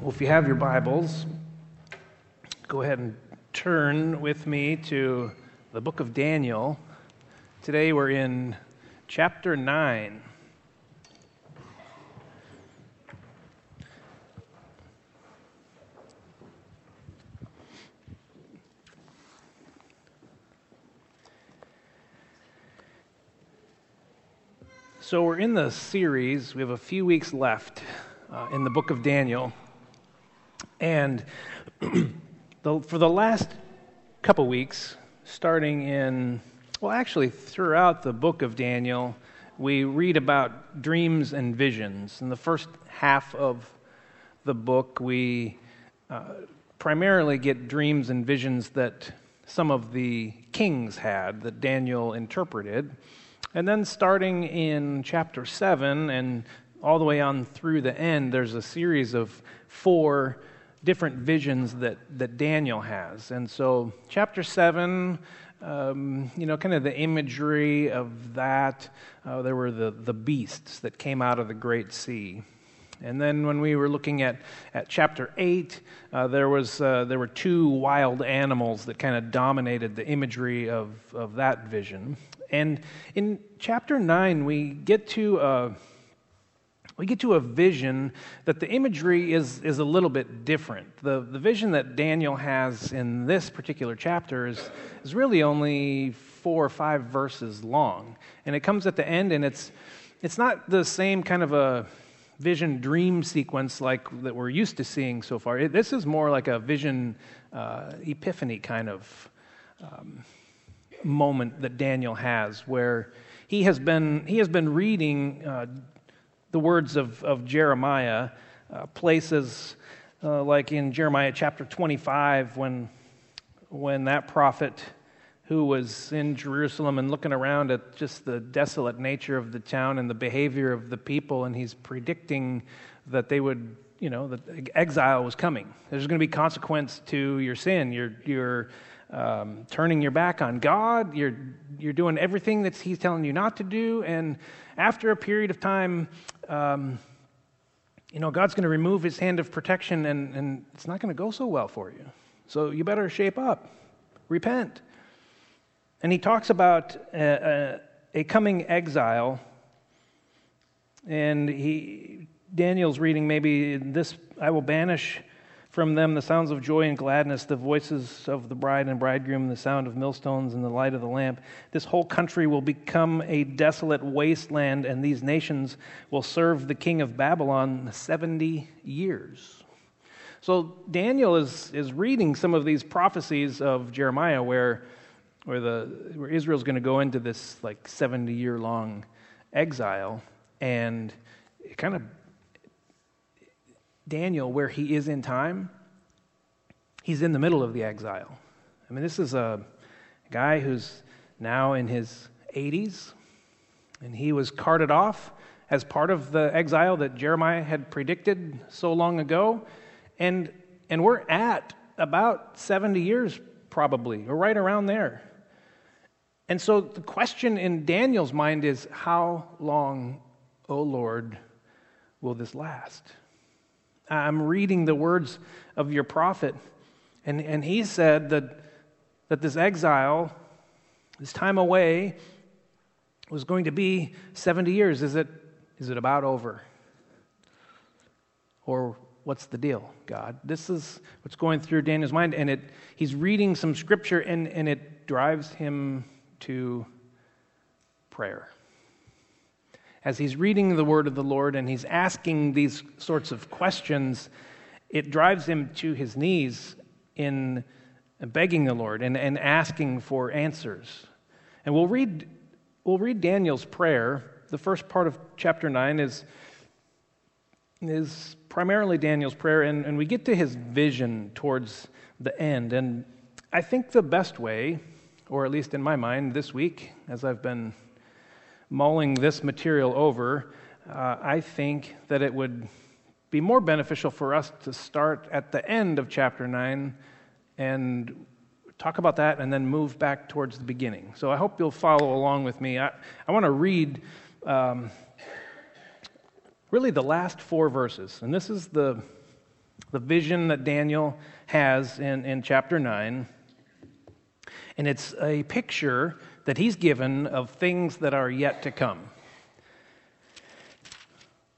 Well, if you have your Bibles, go ahead and turn with me to the book of Daniel. Today we're in chapter 9. So, we're in the series. We have a few weeks left uh, in the book of Daniel. And the, for the last couple weeks, starting in, well, actually, throughout the book of Daniel, we read about dreams and visions. In the first half of the book, we uh, primarily get dreams and visions that some of the kings had that Daniel interpreted. And then, starting in chapter 7 and all the way on through the end, there's a series of four different visions that, that Daniel has. And so, chapter 7, um, you know, kind of the imagery of that, uh, there were the, the beasts that came out of the great sea. And then when we were looking at, at chapter 8, uh, there, was, uh, there were two wild animals that kind of dominated the imagery of, of that vision. And in chapter 9, we get to a we get to a vision that the imagery is, is a little bit different. The, the vision that Daniel has in this particular chapter is, is really only four or five verses long. And it comes at the end, and it's, it's not the same kind of a vision dream sequence like that we're used to seeing so far. It, this is more like a vision uh, epiphany kind of um, moment that Daniel has where he has been, he has been reading uh, the words of, of Jeremiah, uh, places uh, like in Jeremiah chapter 25, when, when that prophet who was in Jerusalem and looking around at just the desolate nature of the town and the behavior of the people, and he's predicting that they would, you know, that exile was coming. There's going to be consequence to your sin. You're, you're um, turning your back on God. You're, you're doing everything that He's telling you not to do. And after a period of time, um, you know, God's going to remove his hand of protection and, and it's not going to go so well for you. So you better shape up, repent. And he talks about a, a, a coming exile. And he, Daniel's reading maybe this I will banish from them the sounds of joy and gladness, the voices of the bride and bridegroom, the sound of millstones and the light of the lamp. This whole country will become a desolate wasteland, and these nations will serve the king of Babylon 70 years. So Daniel is, is reading some of these prophecies of Jeremiah where, where, the, where Israel's going to go into this like 70 year long exile, and it kind of Daniel, where he is in time, he's in the middle of the exile. I mean, this is a guy who's now in his 80s, and he was carted off as part of the exile that Jeremiah had predicted so long ago. And, and we're at about 70 years, probably, or right around there. And so the question in Daniel's mind is how long, O oh Lord, will this last? I'm reading the words of your prophet, and, and he said that, that this exile, this time away, was going to be 70 years. Is it, is it about over? Or what's the deal, God? This is what's going through Daniel's mind, and it, he's reading some scripture, and, and it drives him to prayer as he's reading the word of the Lord and he's asking these sorts of questions, it drives him to his knees in begging the Lord and, and asking for answers. And we'll read, we'll read Daniel's prayer. The first part of chapter 9 is, is primarily Daniel's prayer, and, and we get to his vision towards the end. And I think the best way, or at least in my mind this week, as I've been mulling this material over, uh, I think that it would be more beneficial for us to start at the end of chapter 9 and talk about that and then move back towards the beginning. So I hope you'll follow along with me. I, I want to read um, really the last four verses. And this is the, the vision that Daniel has in, in chapter 9. And it's a picture that he's given of things that are yet to come.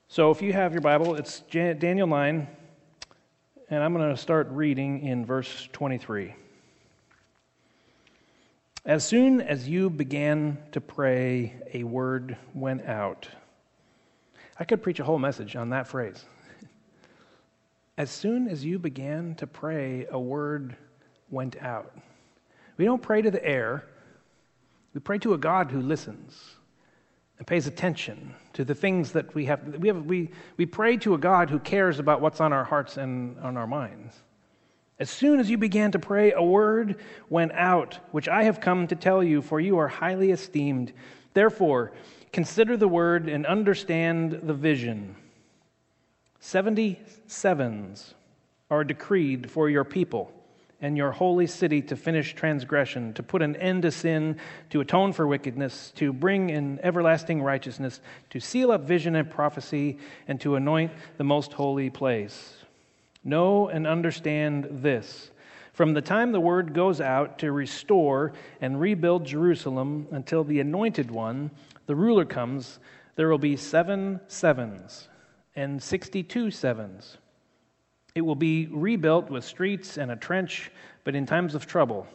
So if you have your Bible, it's Daniel 9, and I'm going to start reading in verse 23. As soon as you began to pray, a word went out. I could preach a whole message on that phrase. As soon as you began to pray, a word went out. We don't pray to the air, we pray to a God who listens and pays attention to the things that we have. We, have, we, we pray to a God who cares about what's on our hearts and on our minds. As soon as you began to pray, a word went out, which I have come to tell you, for you are highly esteemed. Therefore, consider the word and understand the vision. Seventy sevens are decreed for your people and your holy city to finish transgression, to put an end to sin, to atone for wickedness, to bring in everlasting righteousness, to seal up vision and prophecy, and to anoint the most holy place. Know and understand this. From the time the word goes out to restore and rebuild Jerusalem until the anointed one, the ruler comes, there will be seven sevens and 62 sevens. It will be rebuilt with streets and a trench, but in times of trouble.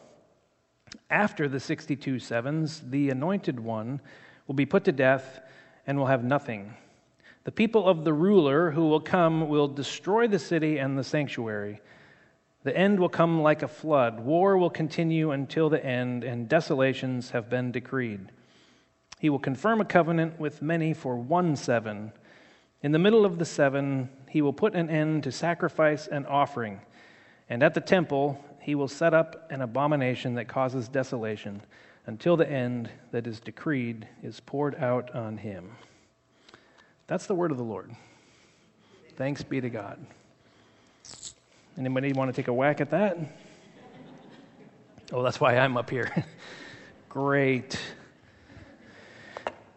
After the 62 sevens, the anointed one will be put to death and will have nothing. The people of the ruler who will come will destroy the city and the sanctuary. The end will come like a flood. War will continue until the end, and desolations have been decreed. He will confirm a covenant with many for one seven in the middle of the seven, he will put an end to sacrifice and offering. And at the temple, he will set up an abomination that causes desolation until the end that is decreed is poured out on him. That's the word of the Lord. Thanks be to God. Anybody want to take a whack at that? Oh, that's why I'm up here. Great.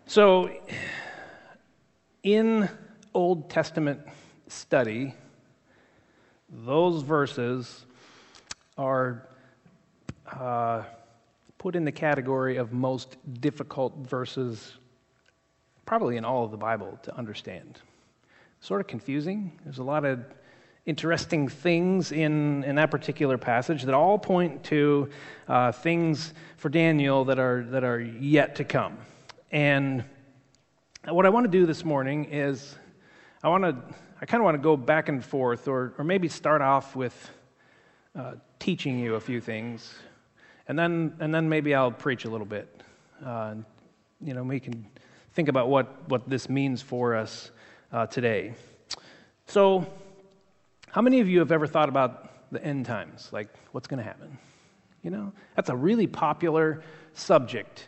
So, in Old Testament study, those verses are uh, put in the category of most difficult verses, probably in all of the Bible, to understand. Sort of confusing. There's a lot of interesting things in, in that particular passage that all point to uh, things for Daniel that are, that are yet to come. And what I want to do this morning is I want to, I kind of want to go back and forth, or, or maybe start off with uh, teaching you a few things, and then, and then maybe I'll preach a little bit. Uh, you know, we can think about what, what this means for us uh, today. So, how many of you have ever thought about the end times? Like, what's going to happen? You know, that's a really popular subject.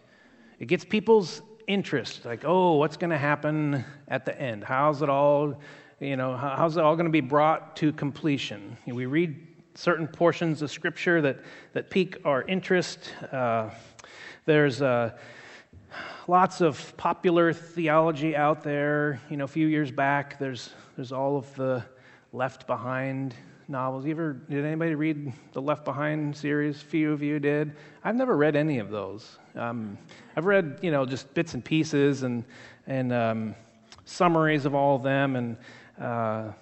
It gets people's interest like oh what's going to happen at the end how's it all you know how's it all going to be brought to completion? We read certain portions of scripture that that pique our interest. Uh, there's uh, lots of popular theology out there. You know a few years back there's there's all of the left behind novels. You ever did anybody read the left behind series? Few of you did. I've never read any of those. Um, I've read, you know, just bits and pieces and, and um, summaries of all of them. And, uh,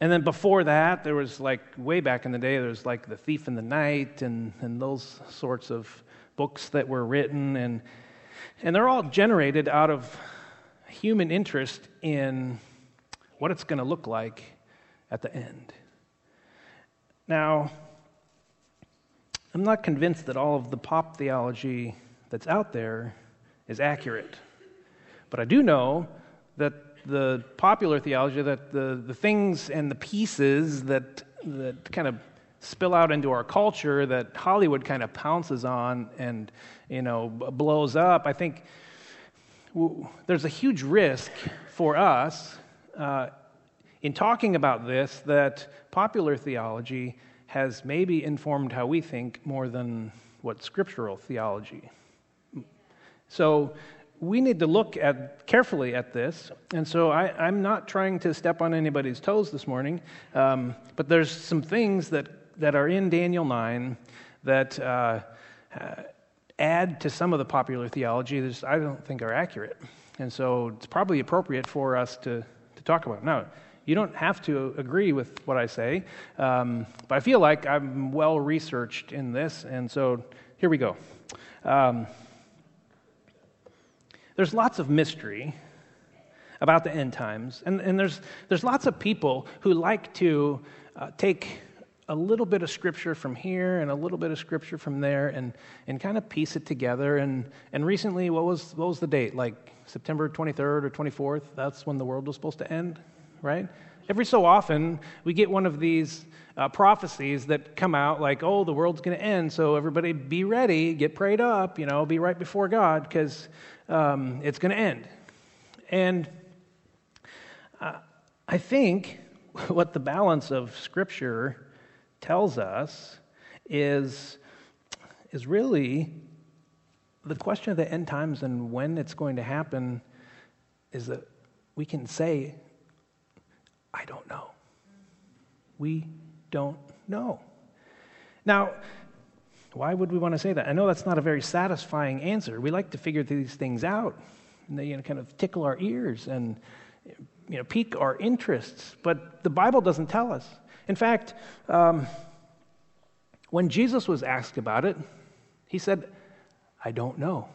and then before that, there was like, way back in the day, there was like The Thief in the Night and, and those sorts of books that were written. And, and they're all generated out of human interest in what it's going to look like at the end. Now, I'm not convinced that all of the pop theology that's out there is accurate. But I do know that the popular theology, that the, the things and the pieces that, that kind of spill out into our culture that Hollywood kind of pounces on and, you know, blows up, I think there's a huge risk for us uh, in talking about this that popular theology has maybe informed how we think more than what scriptural theology. So we need to look at carefully at this. And so I, am not trying to step on anybody's toes this morning, um, but there's some things that, that are in Daniel 9 that uh, uh, add to some of the popular theology that I don't think are accurate. And so it's probably appropriate for us to, to talk about. Now, you don't have to agree with what I say, um, but I feel like I'm well researched in this, and so here we go. Um, there's lots of mystery about the end times, and, and there's, there's lots of people who like to uh, take a little bit of scripture from here and a little bit of scripture from there and, and kind of piece it together. And, and recently, what was, what was the date? Like September 23rd or 24th? That's when the world was supposed to end, right? Every so often, we get one of these uh, prophecies that come out like, oh, the world's going to end, so everybody be ready, get prayed up, you know, be right before God because um, it's going to end. And uh, I think what the balance of Scripture tells us is, is really the question of the end times and when it's going to happen is that we can say, I don't know. We don't know. Now, why would we want to say that? I know that's not a very satisfying answer. We like to figure these things out, and they you know, kind of tickle our ears and you know, pique our interests, but the Bible doesn't tell us. In fact, um, when Jesus was asked about it, he said, I don't know.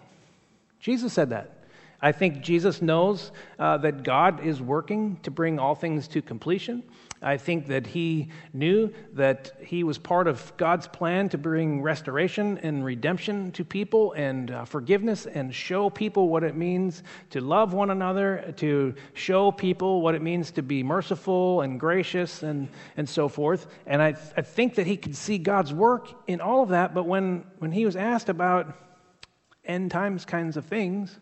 Jesus said that. I think Jesus knows uh, that God is working to bring all things to completion. I think that he knew that he was part of God's plan to bring restoration and redemption to people and uh, forgiveness and show people what it means to love one another, to show people what it means to be merciful and gracious and, and so forth. And I, I think that he could see God's work in all of that. But when, when he was asked about end times kinds of things,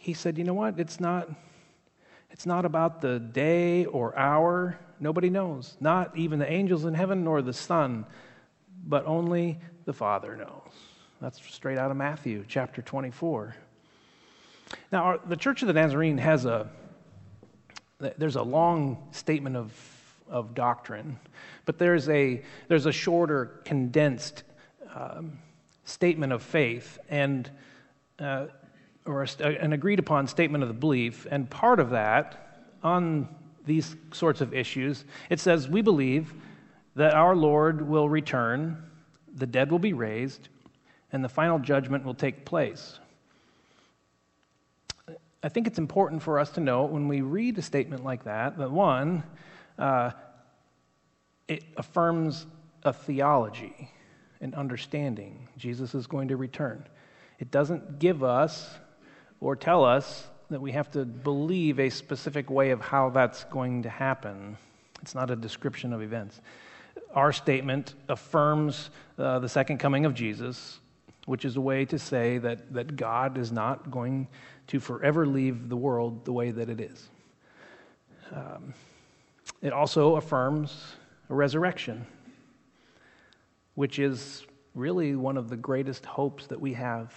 he said, You know what? It's not, it's not about the day or hour. Nobody knows. Not even the angels in heaven nor the Son, but only the Father knows. That's straight out of Matthew chapter 24. Now, our, the Church of the Nazarene has a, there's a long statement of, of doctrine, but there's a, there's a shorter, condensed um, statement of faith. And uh, or an agreed upon statement of the belief, and part of that on these sorts of issues, it says, We believe that our Lord will return, the dead will be raised, and the final judgment will take place. I think it's important for us to know when we read a statement like that that one, uh, it affirms a theology, an understanding. Jesus is going to return. It doesn't give us or tell us that we have to believe a specific way of how that's going to happen. It's not a description of events. Our statement affirms uh, the second coming of Jesus, which is a way to say that, that God is not going to forever leave the world the way that it is. Um, it also affirms a resurrection, which is really one of the greatest hopes that we have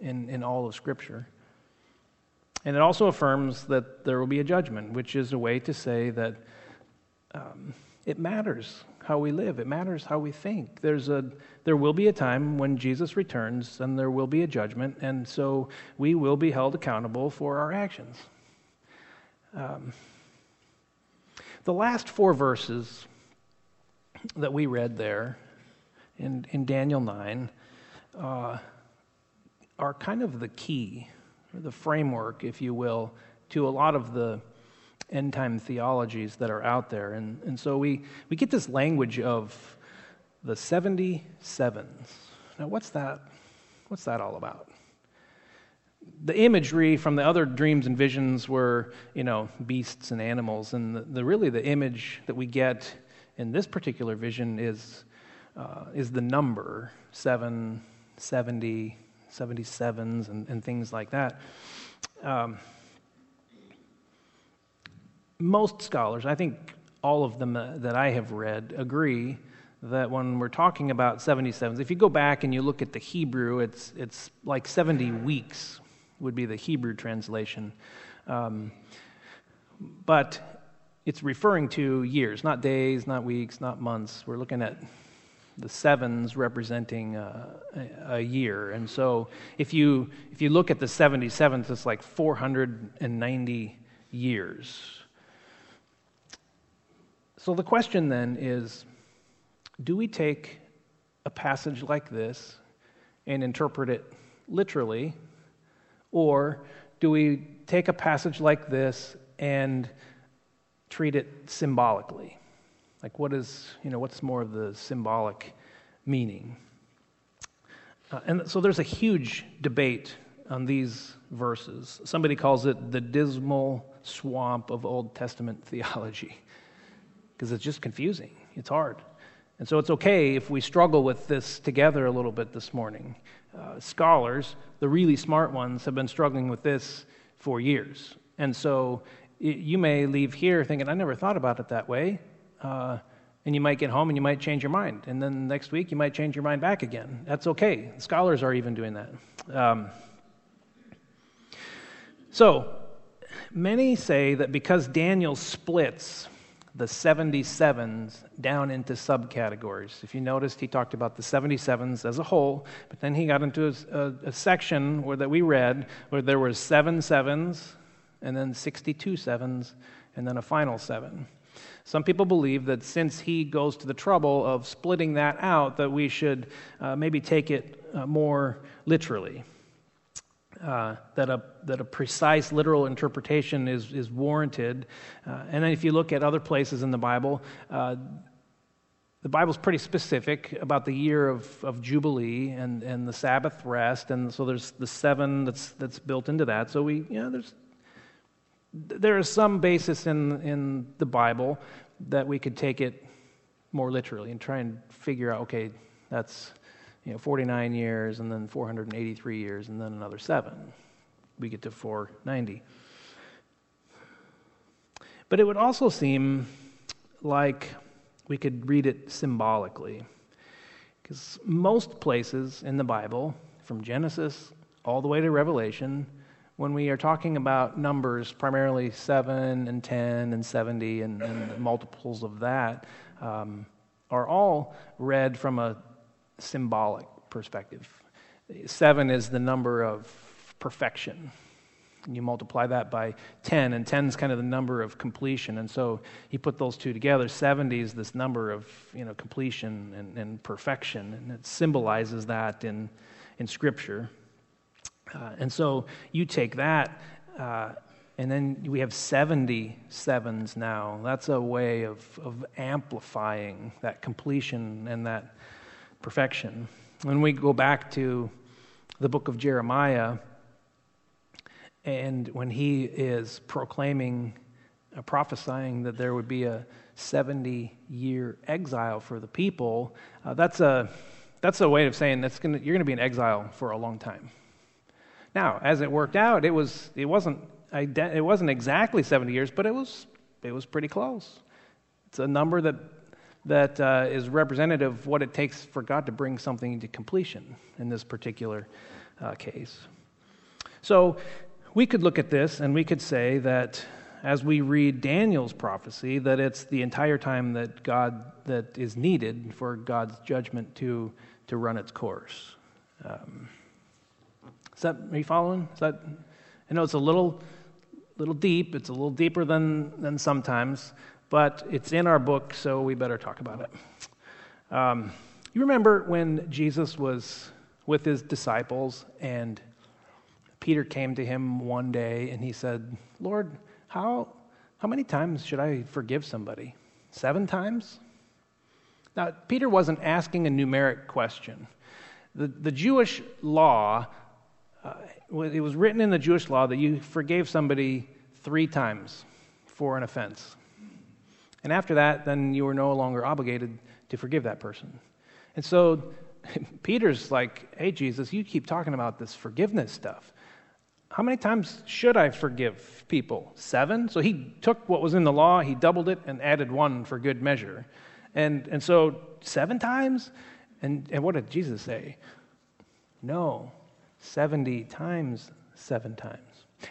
in, in all of Scripture. And it also affirms that there will be a judgment, which is a way to say that um, it matters how we live, it matters how we think. There's a, there will be a time when Jesus returns, and there will be a judgment, and so we will be held accountable for our actions. Um, the last four verses that we read there in, in Daniel 9 uh, are kind of the key the framework, if you will, to a lot of the end time theologies that are out there. And, and so we, we get this language of the 77s. Now, what's that? What's that all about? The imagery from the other dreams and visions were, you know, beasts and animals. And the, the really the image that we get in this particular vision is, uh, is the number 7, 70, 77s and, and things like that. Um, most scholars, I think all of them uh, that I have read, agree that when we're talking about 77s, if you go back and you look at the Hebrew, it's, it's like 70 weeks. would be the Hebrew translation. Um, but it's referring to years, not days, not weeks, not months. We're looking at the sevens representing uh, a, year. And so if you, if you look at the 77th, it's like 490 years. So the question then is do we take a passage like this and interpret it literally? Or do we take a passage like this and treat it symbolically? Like, what is, you know, what's more of the symbolic meaning? Uh, and so there's a huge debate on these verses. Somebody calls it the dismal swamp of Old Testament theology because it's just confusing, it's hard. And so it's okay if we struggle with this together a little bit this morning. Uh, scholars, the really smart ones, have been struggling with this for years. And so you may leave here thinking, I never thought about it that way. Uh, and you might get home and you might change your mind. And then next week you might change your mind back again. That's okay. Scholars are even doing that. Um, so, many say that because Daniel splits the 77s down into subcategories. If you noticed, he talked about the 77s as a whole, but then he got into a, a, a section where that we read where there were seven sevens, and then 62 sevens, and then a final seven. Some people believe that since he goes to the trouble of splitting that out, that we should uh, maybe take it uh, more literally. Uh, that, a, that a precise literal interpretation is, is warranted. Uh, and then if you look at other places in the Bible, uh, the Bible's pretty specific about the year of, of Jubilee and, and the Sabbath rest. And so there's the seven that's, that's built into that. So we, you know, there's, there is some basis in, in the Bible that we could take it more literally and try and figure out, okay, that's you know, 49 years and then 483 years and then another seven. We get to 490. But it would also seem like we could read it symbolically. Because most places in the Bible, from Genesis all the way to Revelation, when we are talking about numbers, primarily 7 and 10 and 70 and, and multiples of that, um, are all read from a symbolic perspective. Seven is the number of perfection. You multiply that by 10, and 10 is kind of the number of completion. And so you put those two together. 70 is this number of you know, completion and, and perfection, and it symbolizes that in, in Scripture. Uh, and so you take that, uh, and then we have 70 sevens now. That's a way of, of amplifying that completion and that perfection. When we go back to the book of Jeremiah, and when he is proclaiming, uh, prophesying that there would be a 70 year exile for the people, uh, that's, a, that's a way of saying that's gonna, you're going to be in exile for a long time. Now, as it worked out, it, was, it, wasn't, it wasn't exactly 70 years, but it was, it was pretty close. It's a number that that uh, is representative of what it takes for God to bring something to completion in this particular uh, case. So we could look at this and we could say that as we read Daniel's prophecy, that it's the entire time that God that is needed for God's judgment to to run its course. Um, is that are you following? Is that I know it's a little little deep. It's a little deeper than than sometimes, but it's in our book, so we better talk about it. Um, you remember when Jesus was with his disciples and Peter came to him one day and he said, Lord, how, how many times should I forgive somebody? Seven times? Now, Peter wasn't asking a numeric question. The, the Jewish law, uh, it was written in the Jewish law that you forgave somebody three times for an offense. And after that, then you were no longer obligated to forgive that person. And so Peter's like, hey, Jesus, you keep talking about this forgiveness stuff. How many times should I forgive people? Seven? So he took what was in the law, he doubled it, and added one for good measure. And, and so seven times? And, and what did Jesus say? No, 70 times seven times.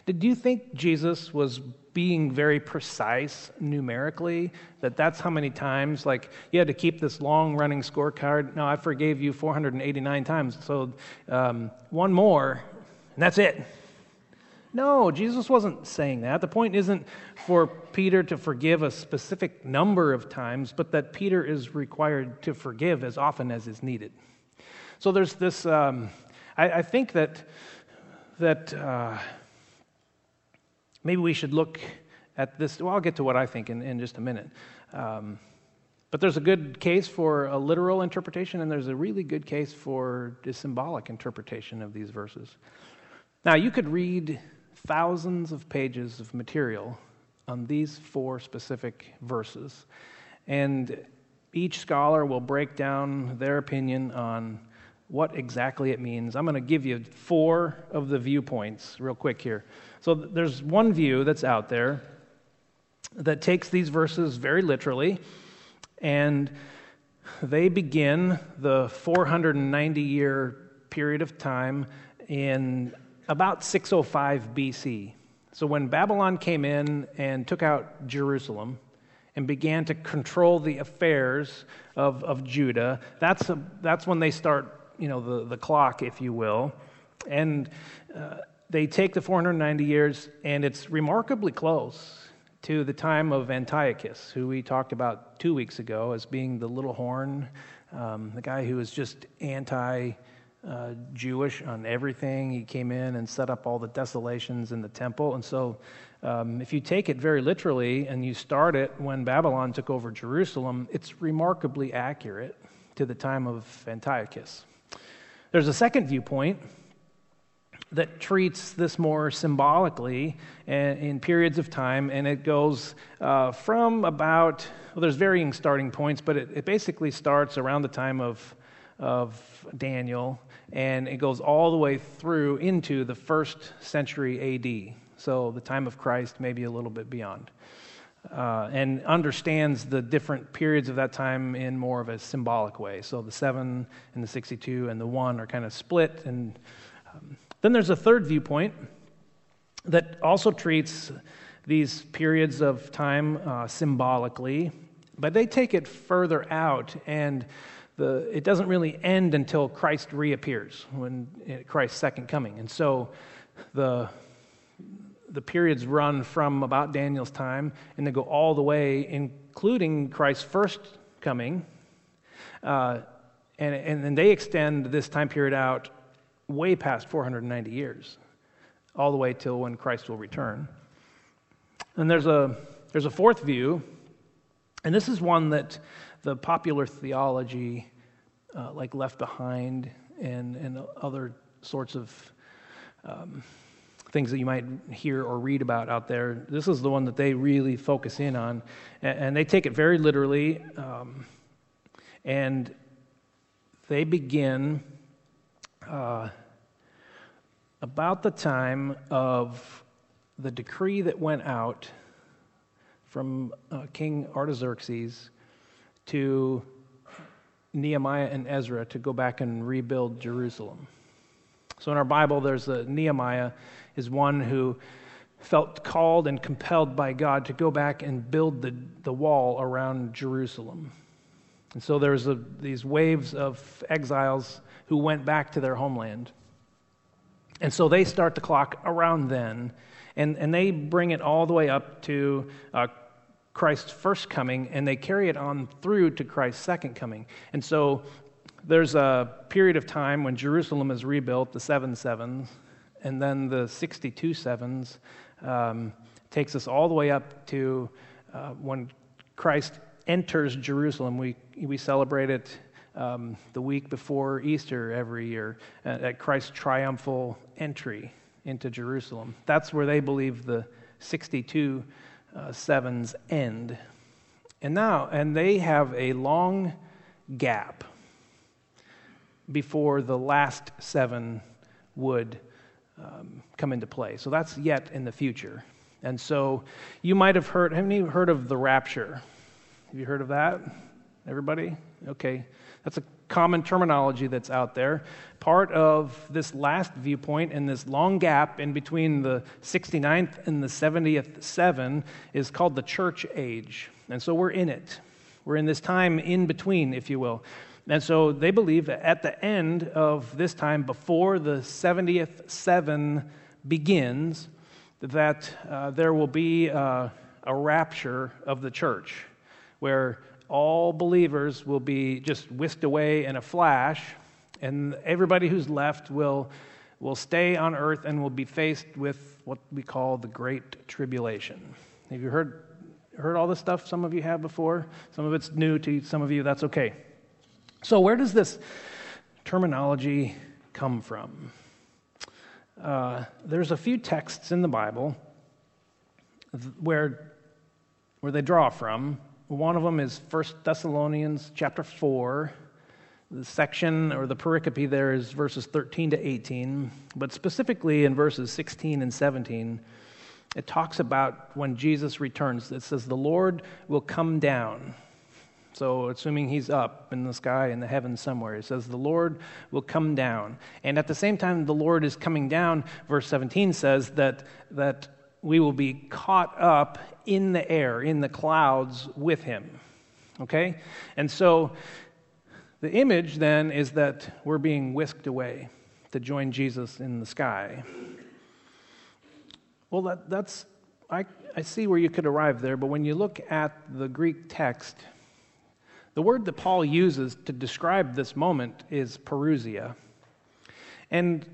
Did you think Jesus was being very precise numerically? That that's how many times? Like, you had to keep this long running scorecard. No, I forgave you 489 times. So um, one more, and that's it. No, Jesus wasn't saying that. The point isn't for Peter to forgive a specific number of times, but that Peter is required to forgive as often as is needed. So there's this, um, I, I, think that, that uh, maybe we should look at this. Well, I'll get to what I think in, in just a minute. Um, but there's a good case for a literal interpretation, and there's a really good case for a symbolic interpretation of these verses. Now, you could read thousands of pages of material on these four specific verses, and each scholar will break down their opinion on what exactly it means. I'm going to give you four of the viewpoints real quick here. So there's one view that's out there that takes these verses very literally, and they begin the 490 year period of time in about 605 BC. So when Babylon came in and took out Jerusalem, and began to control the affairs of, of Judah. That's, a, that's when they start you know, the, the clock, if you will. And uh, they take the 490 years, and it's remarkably close to the time of Antiochus, who we talked about two weeks ago as being the little horn, um, the guy who was just anti uh, Jewish on everything. He came in and set up all the desolations in the temple. And so, um, if you take it very literally and you start it when Babylon took over Jerusalem, it's remarkably accurate to the time of Antiochus. There's a second viewpoint that treats this more symbolically in periods of time, and it goes uh, from about, well, there's varying starting points, but it, it basically starts around the time of, of Daniel, and it goes all the way through into the first century AD. So the time of Christ, maybe a little bit beyond uh, and understands the different periods of that time in more of a symbolic way. So the seven and the 62 and the one are kind of split. And um, then there's a third viewpoint that also treats these periods of time uh, symbolically, but they take it further out and the, it doesn't really end until Christ reappears, when Christ's second coming. And so the the periods run from about Daniel's time and they go all the way, including Christ's first coming. Uh, and, and, they extend this time period out way past 490 years, all the way till when Christ will return. And there's a, there's a fourth view, and this is one that the popular theology, uh, like Left Behind and, and other sorts of um, things that you might hear or read about out there. This is the one that they really focus in on, and, they take it very literally. Um, and they begin uh, about the time of the decree that went out from uh, King Artaxerxes to Nehemiah and Ezra to go back and rebuild Jerusalem. So in our Bible, there's a Nehemiah is one who felt called and compelled by God to go back and build the, the wall around Jerusalem. And so there's a, these waves of exiles who went back to their homeland. And so they start the clock around then, and, and they bring it all the way up to uh, Christ's first coming, and they carry it on through to Christ's second coming. And so there's a period of time when Jerusalem is rebuilt, the seven sevens, and then the 62 sevens um, takes us all the way up to uh, when Christ enters Jerusalem. We, we celebrate it um, the week before Easter every year at, at Christ's triumphal entry into Jerusalem. That's where they believe the 62 uh, sevens end. And now, and they have a long gap before the last seven would um, come into play. So that's yet in the future. And so you might have heard, haven't you heard of the rapture? Have you heard of that? Everybody? Okay. That's a common terminology that's out there. Part of this last viewpoint and this long gap in between the 69th and the 70th seven is called the church age. And so we're in it. We're in this time in between, if you will. And so they believe that at the end of this time, before the 70th seven begins, that uh, there will be uh, a rapture of the church where all believers will be just whisked away in a flash, and everybody who's left will, will stay on earth and will be faced with what we call the Great Tribulation. Have you heard, heard all this stuff? Some of you have before. Some of it's new to some of you. That's okay. So, where does this terminology come from? Uh, there's a few texts in the Bible where, where they draw from. One of them is 1 Thessalonians chapter 4. The section or the pericope there is verses 13 to 18, but specifically in verses 16 and 17, it talks about when Jesus returns. It says, The Lord will come down. So, assuming he's up in the sky in the heavens somewhere, it says, The Lord will come down. And at the same time, the Lord is coming down, verse 17 says that, that we will be caught up in the air, in the clouds with him. Okay? And so the image then is that we're being whisked away to join Jesus in the sky. Well, that, that's, I, I see where you could arrive there, but when you look at the Greek text, the word that Paul uses to describe this moment is parousia. And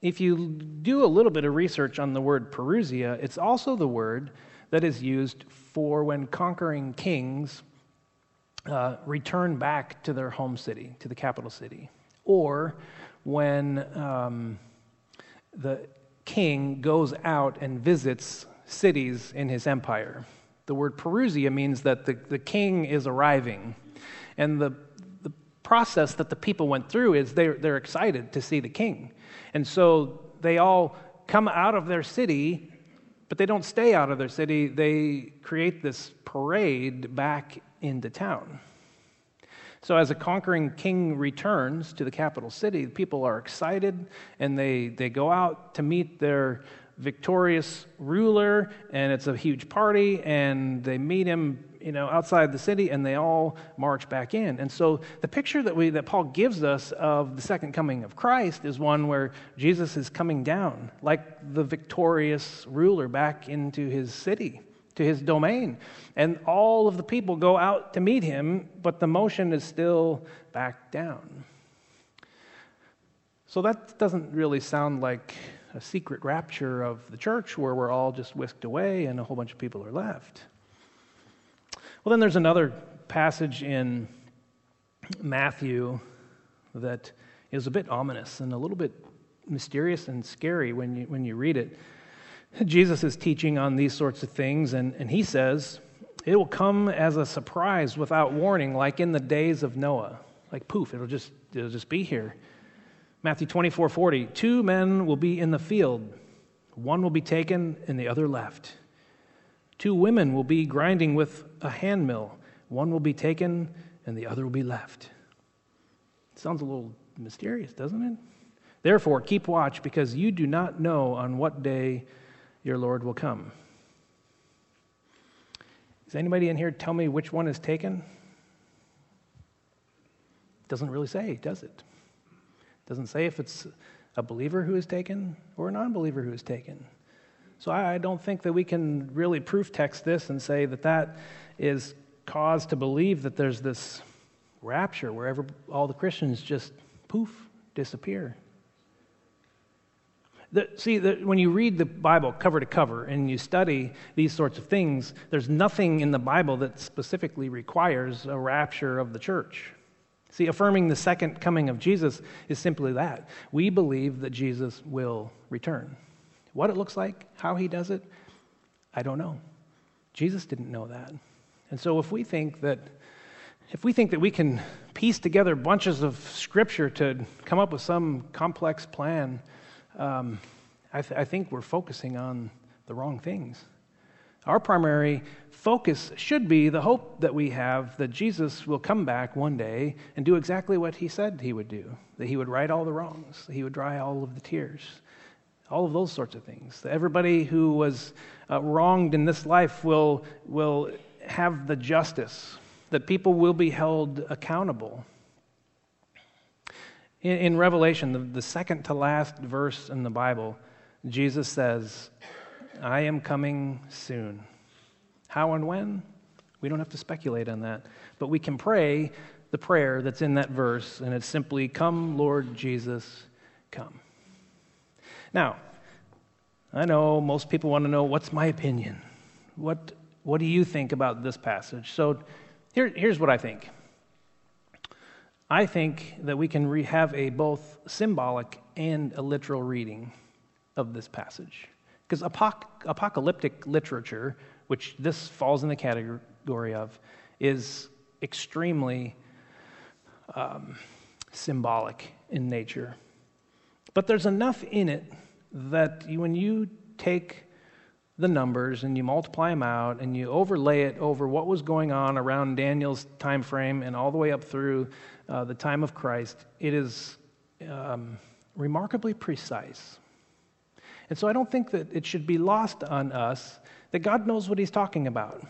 if you do a little bit of research on the word Parousia, it's also the word that is used for when conquering kings uh, return back to their home city, to the capital city, or when um, the king goes out and visits cities in his empire. The word Parousia means that the, the king is arriving. And the, the process that the people went through is they're, they're excited to see the king. And so they all come out of their city, but they don't stay out of their city. They create this parade back into town. So, as a conquering king returns to the capital city, people are excited and they, they go out to meet their victorious ruler, and it's a huge party, and they meet him you know, outside the city, and they all march back in. And so the picture that, we, that Paul gives us of the second coming of Christ is one where Jesus is coming down like the victorious ruler back into his city, to his domain. And all of the people go out to meet him, but the motion is still back down. So that doesn't really sound like a secret rapture of the church where we're all just whisked away and a whole bunch of people are left. Well, then there's another passage in Matthew that is a bit ominous and a little bit mysterious and scary when you, when you read it. Jesus is teaching on these sorts of things, and, and he says, It will come as a surprise without warning, like in the days of Noah. Like poof, it'll just, it'll just be here. Matthew 24 40, two men will be in the field, one will be taken and the other left. Two women will be grinding with a handmill. One will be taken and the other will be left. sounds a little mysterious, doesn't it? Therefore, keep watch because you do not know on what day your Lord will come. Does anybody in here tell me which one is taken? Doesn't really say, does it? Doesn't say if it's a believer who is taken or a non believer who is taken. So I don't think that we can really proof text this and say that that is cause to believe that there's this rapture wherever all the Christians just poof disappear. The, see, the, when you read the Bible cover to cover and you study these sorts of things, there's nothing in the Bible that specifically requires a rapture of the church. See, affirming the second coming of Jesus is simply that. We believe that Jesus will return. What it looks like, how he does it, I don't know. Jesus didn't know that. And so if we think that if we think that we can piece together bunches of scripture to come up with some complex plan, um, I, th- I think we're focusing on the wrong things. Our primary focus should be the hope that we have that Jesus will come back one day and do exactly what he said he would do that he would right all the wrongs, that he would dry all of the tears, all of those sorts of things. Everybody who was uh, wronged in this life will, will have the justice, that people will be held accountable. In, in Revelation, the, the second to last verse in the Bible, Jesus says, I am coming soon. How and when? We don't have to speculate on that. But we can pray the prayer that's in that verse, and it's simply, Come, Lord Jesus, come. Now, I know most people want to know what's my opinion? What, what do you think about this passage? So here, here's what I think. I think that we can re- have a both symbolic and a literal reading of this passage. Because apoc- apocalyptic literature, which this falls in the category of, is extremely um, symbolic in nature. But there's enough in it that when you take the numbers and you multiply them out and you overlay it over what was going on around Daniel's time frame and all the way up through uh, the time of Christ, it is um, remarkably precise. And so I don't think that it should be lost on us that God knows what He's talking about.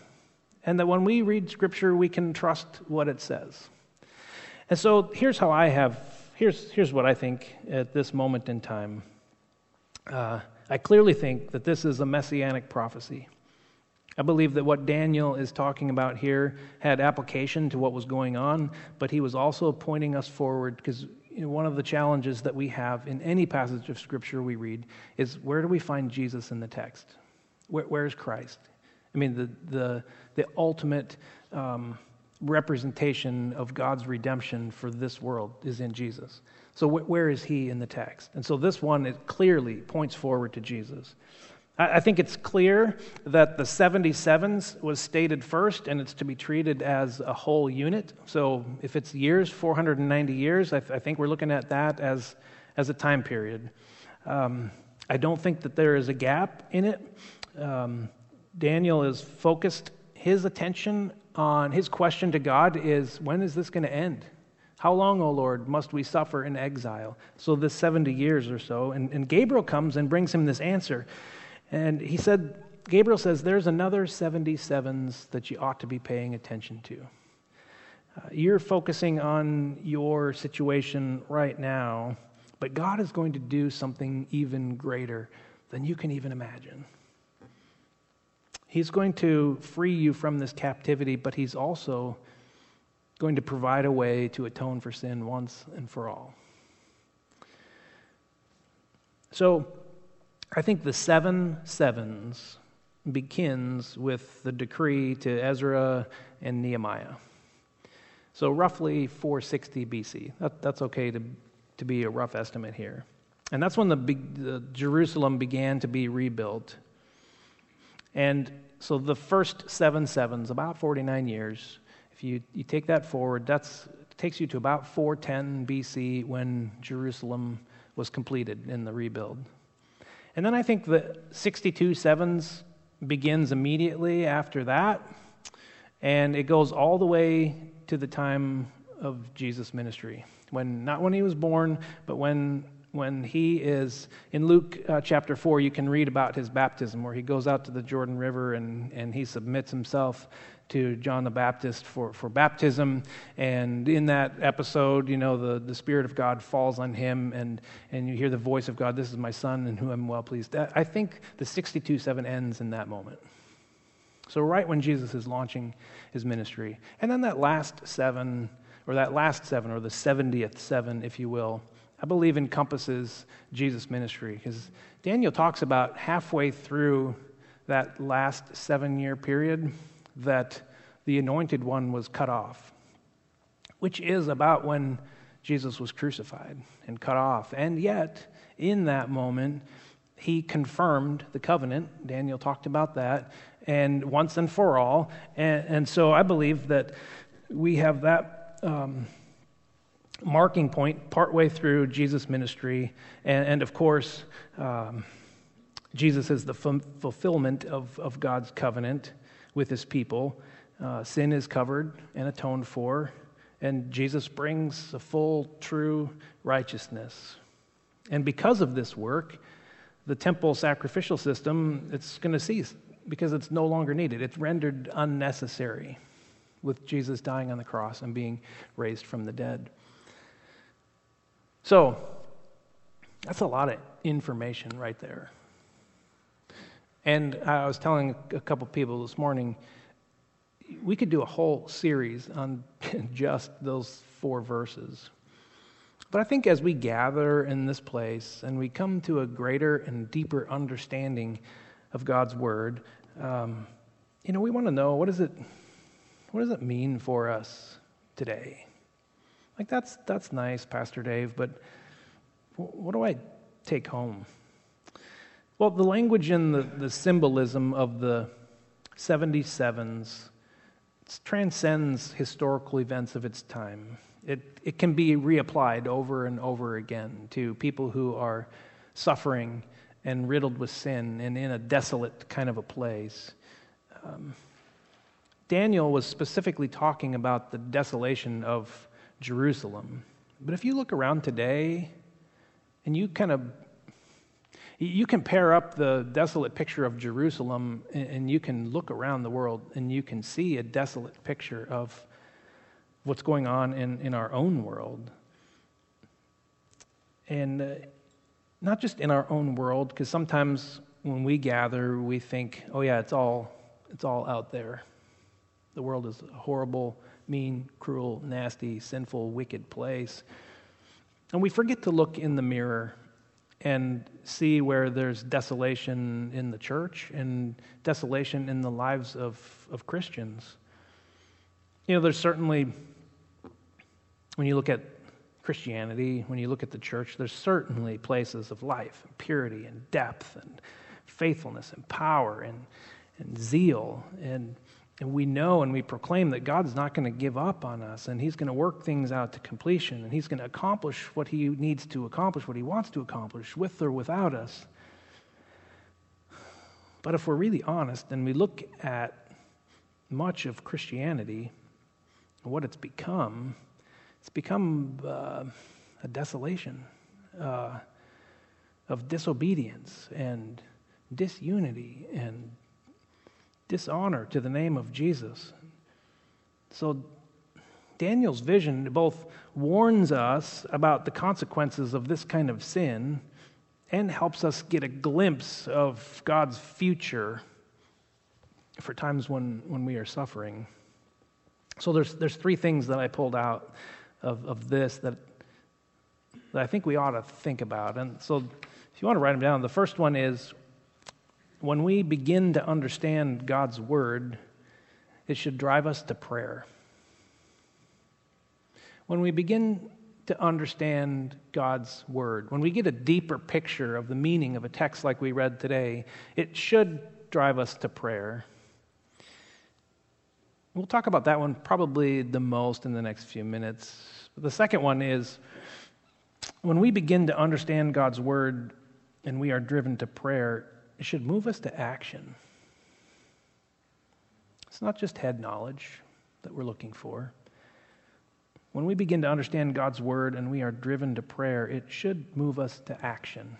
And that when we read Scripture, we can trust what it says. And so here's how I have, here's, here's what I think at this moment in time. Uh, I clearly think that this is a messianic prophecy. I believe that what Daniel is talking about here had application to what was going on, but he was also pointing us forward because you know, one of the challenges that we have in any passage of Scripture we read is where do we find Jesus in the text? Where, where's Christ? I mean, the, the, the ultimate um, representation of God's redemption for this world is in Jesus. So, wh- where is he in the text? And so, this one it clearly points forward to Jesus. I, I think it's clear that the 77s was stated first, and it's to be treated as a whole unit. So, if it's years, 490 years, I, th- I think we're looking at that as, as a time period. Um, I don't think that there is a gap in it. Um, Daniel is focused his attention on his question to God is when is this going to end? How long, O Lord, must we suffer in exile? So, this 70 years or so. And, and Gabriel comes and brings him this answer. And he said, Gabriel says, There's another 77s that you ought to be paying attention to. Uh, you're focusing on your situation right now, but God is going to do something even greater than you can even imagine. He's going to free you from this captivity, but He's also going to provide a way to atone for sin once and for all. So, I think the seven sevens begins with the decree to Ezra and Nehemiah. So, roughly 460 BC. That, that's okay to, to be a rough estimate here. And that's when the, the Jerusalem began to be rebuilt. And so the first seven sevens, about 49 years, if you, you take that forward, that takes you to about 410 BC when Jerusalem was completed in the rebuild. And then I think the 62 sevens begins immediately after that, and it goes all the way to the time of Jesus' ministry. When, not when he was born, but when when he is in Luke uh, chapter 4, you can read about his baptism, where he goes out to the Jordan River and, and he submits himself to John the Baptist for, for baptism. And in that episode, you know, the, the Spirit of God falls on him, and, and you hear the voice of God, This is my son in whom I'm well pleased. I think the 62 7 ends in that moment. So, right when Jesus is launching his ministry. And then that last seven, or that last seven, or the 70th seven, if you will I believe encompasses Jesus' ministry because Daniel talks about halfway through that last seven year period that the anointed one was cut off, which is about when Jesus was crucified and cut off. And yet, in that moment, he confirmed the covenant. Daniel talked about that, and once and for all. And, and so I believe that we have that. Um, marking point partway through Jesus' ministry. And, and of course, um, Jesus is the fulfillment of, of God's covenant with his people. Uh, sin is covered and atoned for, and Jesus brings a full, true righteousness. And because of this work, the temple sacrificial system, it's going to cease because it's no longer needed. It's rendered unnecessary with Jesus dying on the cross and being raised from the dead. So, that's a lot of information right there. And I was telling a couple people this morning, we could do a whole series on just those four verses. But I think as we gather in this place and we come to a greater and deeper understanding of God's Word, um, you know, we want to know what does it, what does it mean for us today? Like that's that's nice, Pastor Dave, but what do I take home? Well, the language and the, the symbolism of the 77s transcends historical events of its time. It, it can be reapplied over and over again to people who are suffering and riddled with sin and in a desolate kind of a place. Um, Daniel was specifically talking about the desolation of Jerusalem. But if you look around today and you kind of you can pair up the desolate picture of Jerusalem and you can look around the world and you can see a desolate picture of what's going on in, in our own world. And uh, not just in our own world, because sometimes when we gather, we think, oh, yeah, it's all, it's all out there. The world is horrible, mean, cruel, nasty, sinful, wicked place. And we forget to look in the mirror and see where there's desolation in the church and desolation in the lives of, of Christians. You know, there's certainly, when you look at Christianity, when you look at the church, there's certainly places of life and purity and depth and faithfulness and power and, and zeal and and we know and we proclaim that God's not going to give up on us and He's going to work things out to completion and He's going to accomplish what He needs to accomplish, what He wants to accomplish, with or without us. But if we're really honest and we look at much of Christianity and what it's become, it's become uh, a desolation uh, of disobedience and disunity and dishonor to the name of Jesus. So, Daniel's vision both warns us about the consequences of this kind of sin and helps us get a glimpse of God's future for times when, when we are suffering. So there's, there's three things that I pulled out of, of this that, that I think we ought to think about. And so if you want to write them down, the first one is when we begin to understand God's word, it should drive us to prayer. When we begin to understand God's word, when we get a deeper picture of the meaning of a text like we read today, it should drive us to prayer. We'll talk about that one probably the most in the next few minutes. The second one is when we begin to understand God's word and we are driven to prayer, it should move us to action. It's not just head knowledge that we're looking for. When we begin to understand God's word and we are driven to prayer, it should move us to action.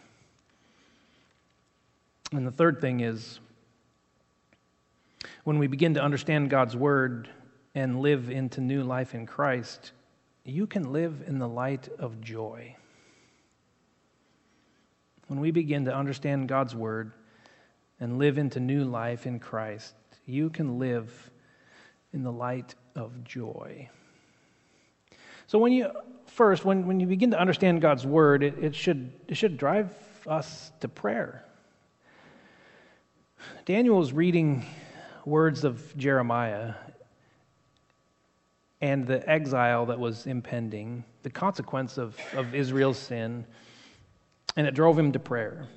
And the third thing is when we begin to understand God's word and live into new life in Christ, you can live in the light of joy. When we begin to understand God's word and live into new life in Christ, you can live in the light of joy. So, when you first, when, when you begin to understand God's word, it, it, should, it should drive us to prayer. Daniel was reading words of Jeremiah and the exile that was impending, the consequence of, of Israel's sin, and it drove him to prayer.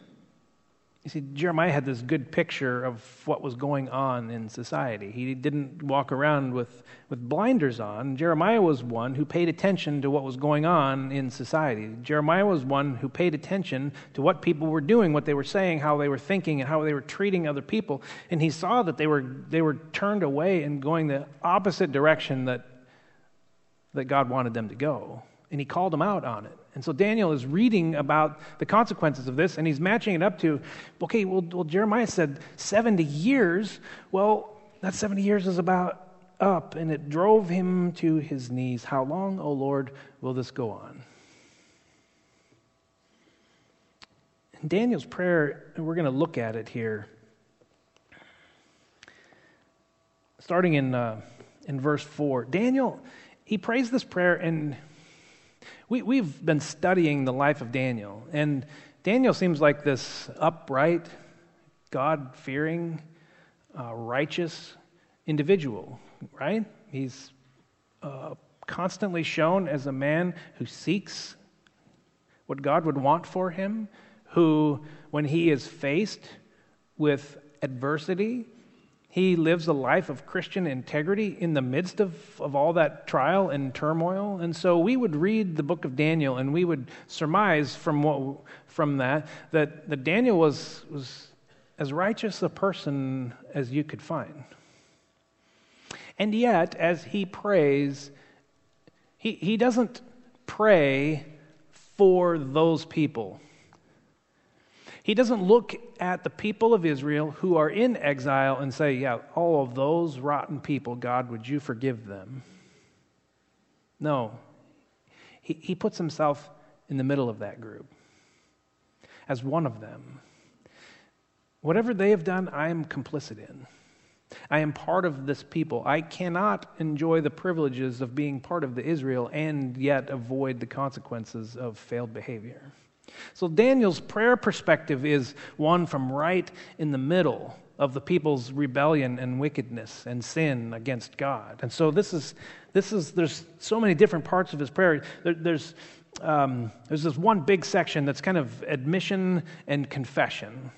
You see, Jeremiah had this good picture of what was going on in society. He didn't walk around with, with blinders on. Jeremiah was one who paid attention to what was going on in society. Jeremiah was one who paid attention to what people were doing, what they were saying, how they were thinking, and how they were treating other people. And he saw that they were, they were turned away and going the opposite direction that, that God wanted them to go. And he called them out on it. And so Daniel is reading about the consequences of this, and he's matching it up to, okay, well, well Jeremiah said 70 years. Well, that 70 years is about up, and it drove him to his knees. How long, O oh Lord, will this go on? In Daniel's prayer, and we're going to look at it here, starting in, uh, in verse 4. Daniel, he prays this prayer, and we, we've been studying the life of Daniel, and Daniel seems like this upright, God fearing, uh, righteous individual, right? He's uh, constantly shown as a man who seeks what God would want for him, who, when he is faced with adversity, he lives a life of Christian integrity in the midst of, of all that trial and turmoil. And so we would read the book of Daniel and we would surmise from, what, from that, that that Daniel was, was as righteous a person as you could find. And yet, as he prays, he, he doesn't pray for those people. He doesn't look at the people of Israel who are in exile and say, Yeah, all of those rotten people, God, would you forgive them? No. He, he puts himself in the middle of that group as one of them. Whatever they have done, I am complicit in. I am part of this people. I cannot enjoy the privileges of being part of the Israel and yet avoid the consequences of failed behavior. So Daniel's prayer perspective is one from right in the middle of the people's rebellion and wickedness and sin against God. And so this is this is there's so many different parts of his prayer. There, there's um, there's this one big section that's kind of admission and confession.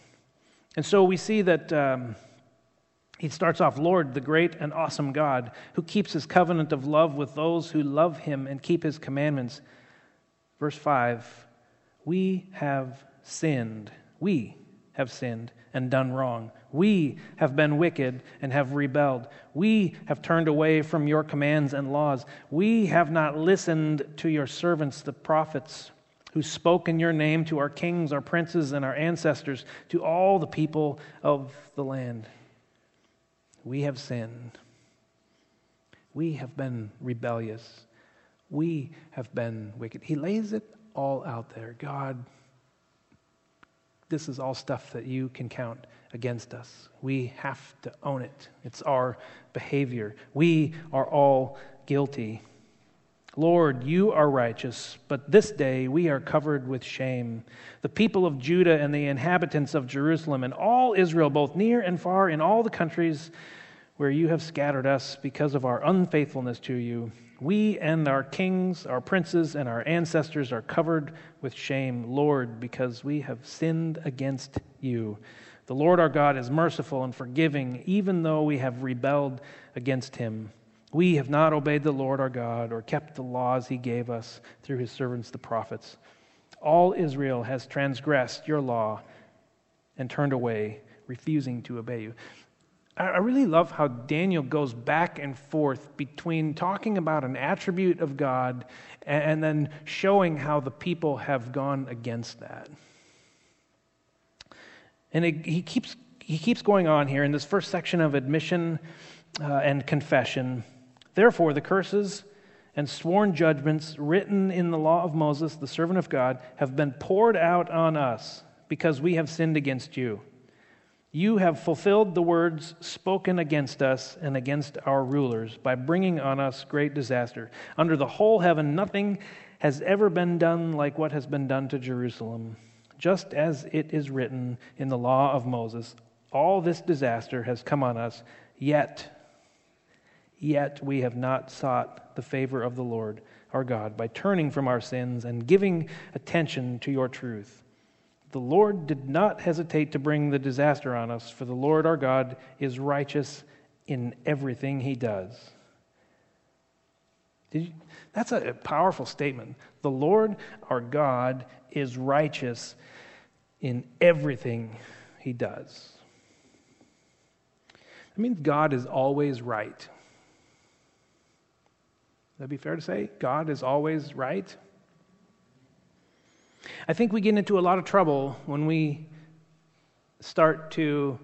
And so we see that um, he starts off, Lord, the great and awesome God, who keeps his covenant of love with those who love him and keep his commandments. Verse 5 we have sinned. We have sinned and done wrong. We have been wicked and have rebelled. We have turned away from your commands and laws. We have not listened to your servants, the prophets, who spoke in your name to our kings, our princes, and our ancestors, to all the people of the land. We have sinned. We have been rebellious. We have been wicked. He lays it all out there. God, this is all stuff that you can count against us. We have to own it. It's our behavior. We are all guilty. Lord, you are righteous, but this day we are covered with shame. The people of Judah and the inhabitants of Jerusalem and all Israel, both near and far, in all the countries where you have scattered us because of our unfaithfulness to you. We and our kings, our princes, and our ancestors are covered with shame, Lord, because we have sinned against you. The Lord our God is merciful and forgiving, even though we have rebelled against him. We have not obeyed the Lord our God or kept the laws he gave us through his servants the prophets. All Israel has transgressed your law and turned away, refusing to obey you. I really love how Daniel goes back and forth between talking about an attribute of God and then showing how the people have gone against that. And it, he, keeps, he keeps going on here in this first section of admission uh, and confession. Therefore, the curses and sworn judgments written in the law of Moses, the servant of God, have been poured out on us because we have sinned against you. You have fulfilled the words spoken against us and against our rulers by bringing on us great disaster. Under the whole heaven, nothing has ever been done like what has been done to Jerusalem. Just as it is written in the law of Moses, all this disaster has come on us, yet, yet we have not sought the favor of the Lord our God by turning from our sins and giving attention to your truth. The Lord did not hesitate to bring the disaster on us, for the Lord our God is righteous in everything he does. You, that's a powerful statement. The Lord our God is righteous in everything he does. That means God is always right. That'd be fair to say? God is always right. I think we get into a lot of trouble when we start to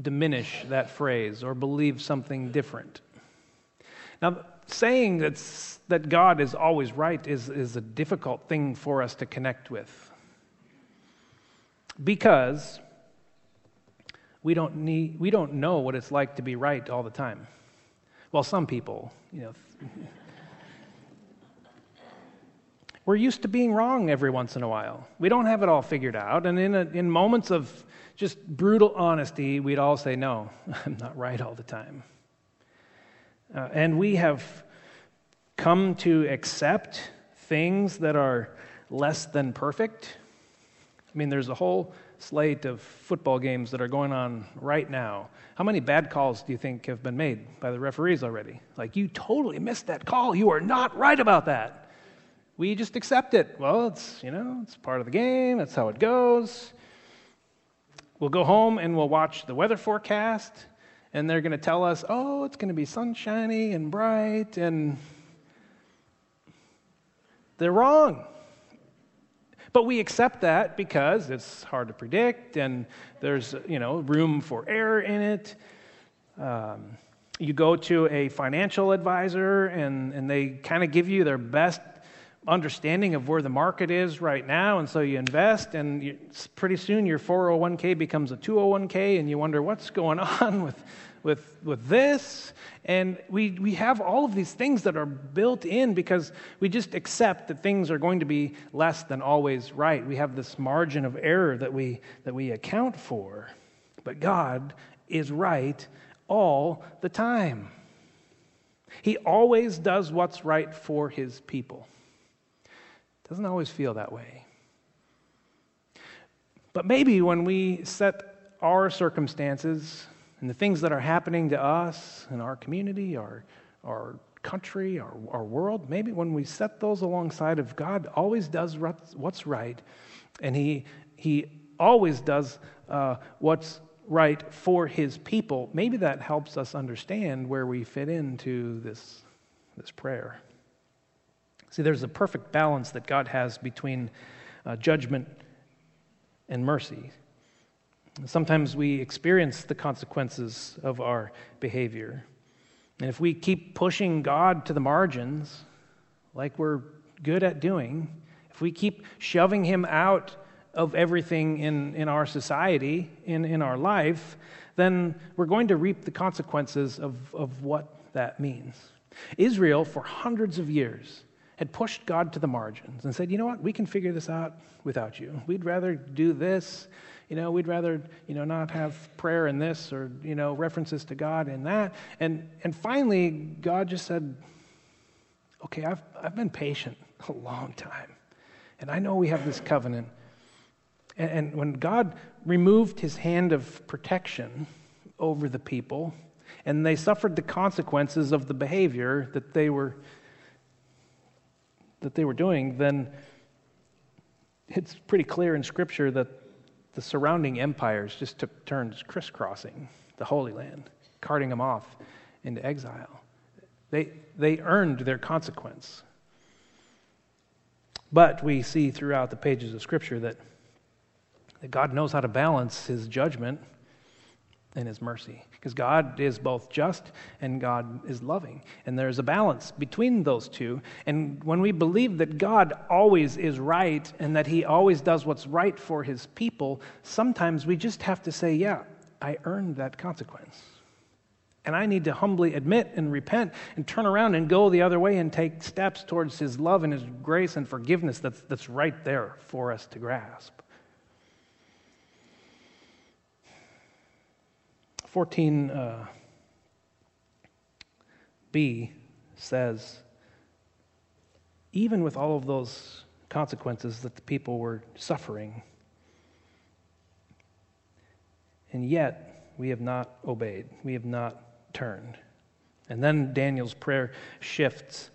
diminish that phrase or believe something different. Now, saying that's, that God is always right is, is a difficult thing for us to connect with. Because we don't, need, we don't know what it's like to be right all the time. Well, some people, you know. We're used to being wrong every once in a while. We don't have it all figured out. And in, a, in moments of just brutal honesty, we'd all say, No, I'm not right all the time. Uh, and we have come to accept things that are less than perfect. I mean, there's a whole slate of football games that are going on right now. How many bad calls do you think have been made by the referees already? Like, you totally missed that call. You are not right about that we just accept it. Well, it's, you know, it's part of the game, that's how it goes. We'll go home and we'll watch the weather forecast, and they're going to tell us, oh, it's going to be sunshiny and bright, and they're wrong. But we accept that because it's hard to predict, and there's, you know, room for error in it. Um, you go to a financial advisor, and, and they kind of give you their best understanding of where the market is right now, and so you invest, and you, pretty soon your 401k becomes a 201k, and you wonder what's going on with, with, with this. And we, we have all of these things that are built in because we just accept that things are going to be less than always right. We have this margin of error that we, that we account for. But God is right all the time. He always does what's right for his people. Doesn't always feel that way. But maybe when we set our circumstances and the things that are happening to us in our community, our, our country, our, our world, maybe when we set those alongside of God, always does what's right, and He, he always does uh, what's right for His people, maybe that helps us understand where we fit into this, this prayer. See, there's a perfect balance that God has between uh, judgment and mercy. Sometimes we experience the consequences of our behavior. And if we keep pushing God to the margins, like we're good at doing, if we keep shoving Him out of everything in, in our society, in, in our life, then we're going to reap the consequences of, of what that means. Israel, for hundreds of years, had pushed God to the margins and said, you know what, we can figure this out without you. We'd rather do this. You know, we'd rather, you know, not have prayer in this or, you know, references to God in that. And, and finally, God just said, okay, I've, I've been patient a long time. And I know we have this covenant. And, and when God removed his hand of protection over the people, and they suffered the consequences of the behavior that they were that they were doing, then it's pretty clear in Scripture that the surrounding empires just took turns crisscrossing the Holy Land, carting them off into exile. They, they earned their consequence. But we see throughout the pages of Scripture that, that God knows how to balance his judgment and his mercy. Because God is both just and God is loving. And there's a balance between those two. And when we believe that God always is right and that he always does what's right for his people, sometimes we just have to say, yeah, I earned that consequence. And I need to humbly admit and repent and turn around and go the other way and take steps towards his love and his grace and forgiveness that's, that's right there for us to grasp. 14b uh, says, even with all of those consequences that the people were suffering, and yet we have not obeyed. We have not turned. And then Daniel's prayer shifts.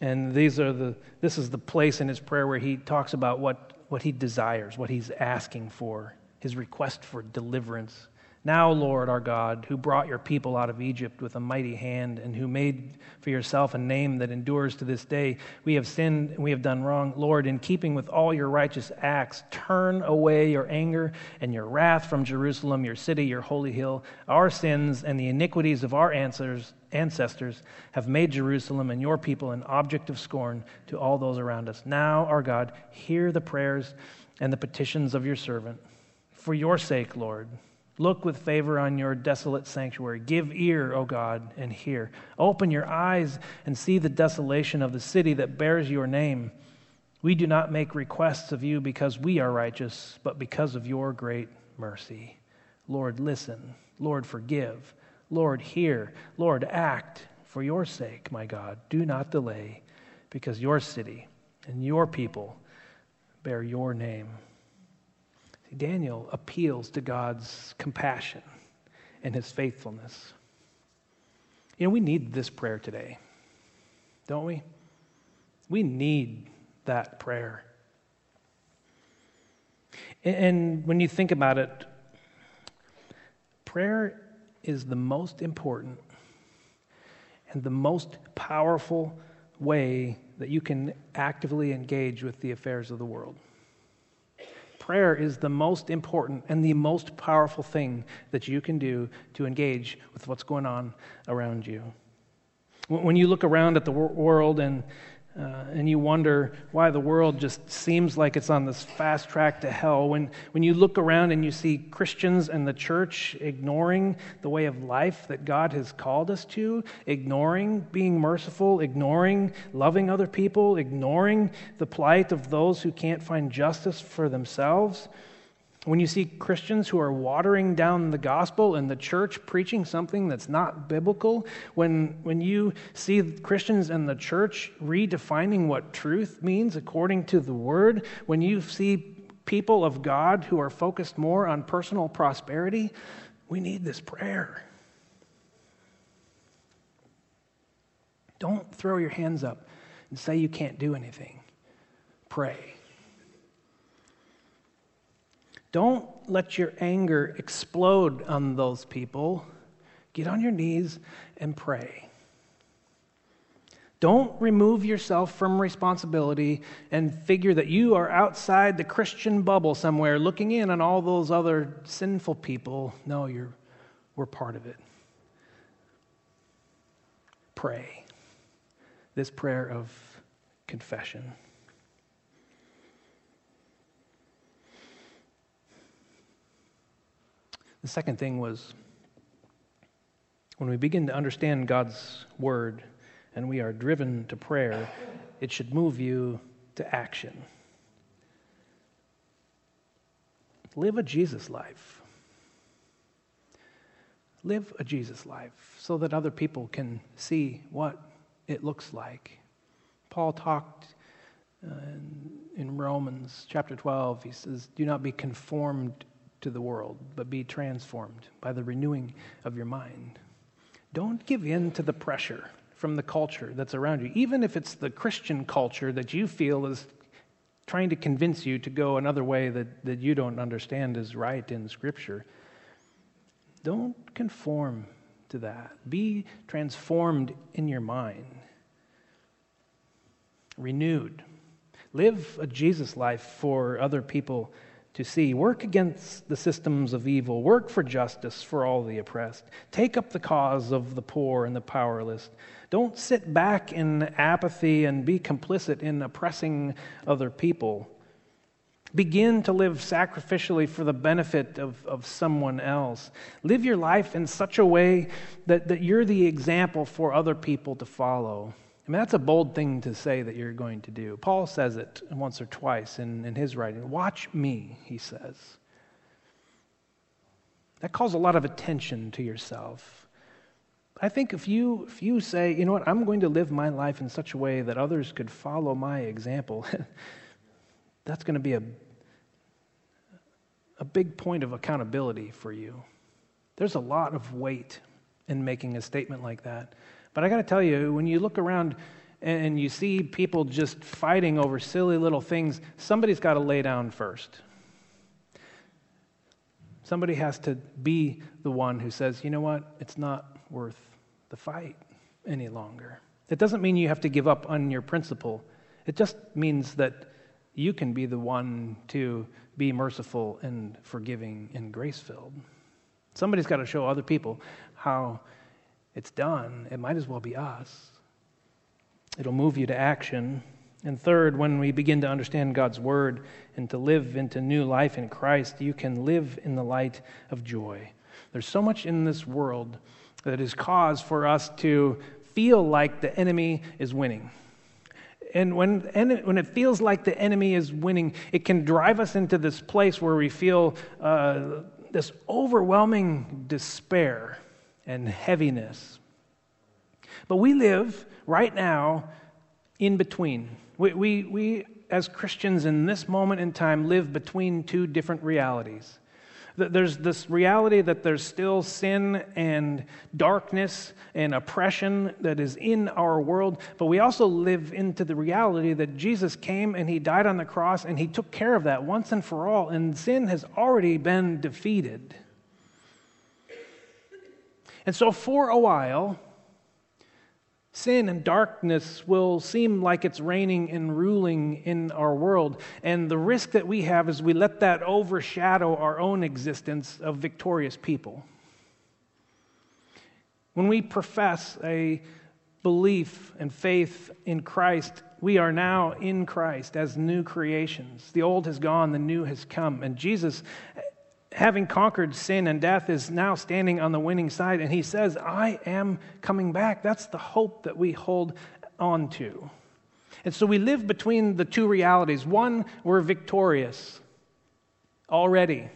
And these are the, this is the place in his prayer where he talks about what, what he desires, what he's asking for, his request for deliverance. Now, Lord our God, who brought your people out of Egypt with a mighty hand and who made for yourself a name that endures to this day, we have sinned and we have done wrong. Lord, in keeping with all your righteous acts, turn away your anger and your wrath from Jerusalem, your city, your holy hill. Our sins and the iniquities of our ancestors, have made Jerusalem and your people an object of scorn to all those around us. Now, our God, hear the prayers and the petitions of your servant. For your sake, Lord, Look with favor on your desolate sanctuary. Give ear, O God, and hear. Open your eyes and see the desolation of the city that bears your name. We do not make requests of you because we are righteous, but because of your great mercy. Lord, listen. Lord, forgive. Lord, hear. Lord, act for your sake, my God. Do not delay, because your city and your people bear your name. Daniel appeals to God's compassion and his faithfulness. You know, we need this prayer today, don't we? We need that prayer. And when you think about it, prayer is the most important and the most powerful way that you can actively engage with the affairs of the world prayer is the most important and the most powerful thing that you can do to engage with what's going on around you. When you look around at the world and uh, and you wonder why the world just seems like it's on this fast track to hell. When, when you look around and you see Christians and the church ignoring the way of life that God has called us to, ignoring being merciful, ignoring loving other people, ignoring the plight of those who can't find justice for themselves, when you see Christians who are watering down the gospel and the church preaching something that's not biblical, when, when you see Christians and the church redefining what truth means according to the word, when you see people of God who are focused more on personal prosperity, we need this prayer. Don't throw your hands up and say you can't do anything. Pray. Don't let your anger explode on those people. Get on your knees and pray. Don't remove yourself from responsibility and figure that you are outside the Christian bubble somewhere looking in on all those other sinful people. No, you're, we're part of it. Pray this prayer of confession. The second thing was when we begin to understand God's word and we are driven to prayer, it should move you to action. Live a Jesus life. Live a Jesus life so that other people can see what it looks like. Paul talked uh, in Romans chapter 12, he says, Do not be conformed to the world, but be transformed by the renewing of your mind. Don't give in to the pressure from the culture that's around you, even if it's the Christian culture that you feel is trying to convince you to go another way that, that you don't understand is right in Scripture. Don't conform to that. Be transformed in your mind, renewed. Live a Jesus life for other people to see. Work against the systems of evil. Work for justice for all the oppressed. Take up the cause of the poor and the powerless. Don't sit back in apathy and be complicit in oppressing other people. Begin to live sacrificially for the benefit of, of someone else. Live your life in such a way that, that you're the example for other people to follow. I mean, that's a bold thing to say that you're going to do. Paul says it once or twice in, in his writing. Watch me, he says. That calls a lot of attention to yourself. I think if you, if you say, you know what, I'm going to live my life in such a way that others could follow my example, that's going to be a, a big point of accountability for you. There's a lot of weight in making a statement like that. But I got to tell you, when you look around and you see people just fighting over silly little things, somebody's got to lay down first. Somebody has to be the one who says, you know what, it's not worth the fight any longer. It doesn't mean you have to give up on your principle, it just means that you can be the one to be merciful and forgiving and grace filled. Somebody's got to show other people how it's done. It might as well be us. It'll move you to action. And third, when we begin to understand God's word and to live into new life in Christ, you can live in the light of joy. There's so much in this world that is cause for us to feel like the enemy is winning. And when, when it feels like the enemy is winning, it can drive us into this place where we feel uh, this overwhelming despair and heaviness. But we live right now in between. We, we, we, as Christians in this moment in time, live between two different realities. There's this reality that there's still sin and darkness and oppression that is in our world, but we also live into the reality that Jesus came and he died on the cross and he took care of that once and for all, and sin has already been defeated. And so, for a while, Sin and darkness will seem like it's reigning and ruling in our world. And the risk that we have is we let that overshadow our own existence of victorious people. When we profess a belief and faith in Christ, we are now in Christ as new creations. The old has gone, the new has come. And Jesus having conquered sin and death, is now standing on the winning side, and he says, I am coming back. That's the hope that we hold on to. And so we live between the two realities. One, we're victorious already.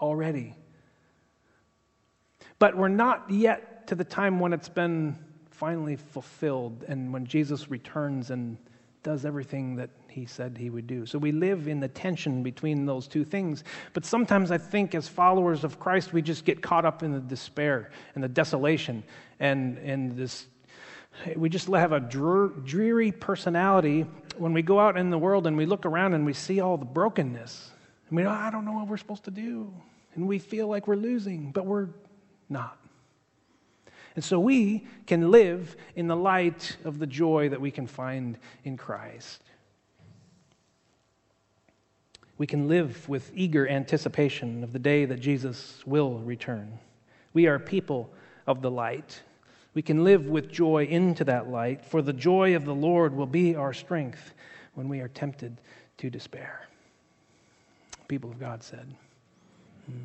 Already. But we're not yet to the time when it's been finally fulfilled and when Jesus returns and does everything that he said he would do. So we live in the tension between those two things. But sometimes I think as followers of Christ, we just get caught up in the despair and the desolation and, and this. We just have a dreary personality when we go out in the world and we look around and we see all the brokenness. And we, oh, I don't know what we're supposed to do. And we feel like we're losing, but we're not. And so we can live in the light of the joy that we can find in Christ. We can live with eager anticipation of the day that Jesus will return. We are people of the light. We can live with joy into that light, for the joy of the Lord will be our strength when we are tempted to despair. People of God said.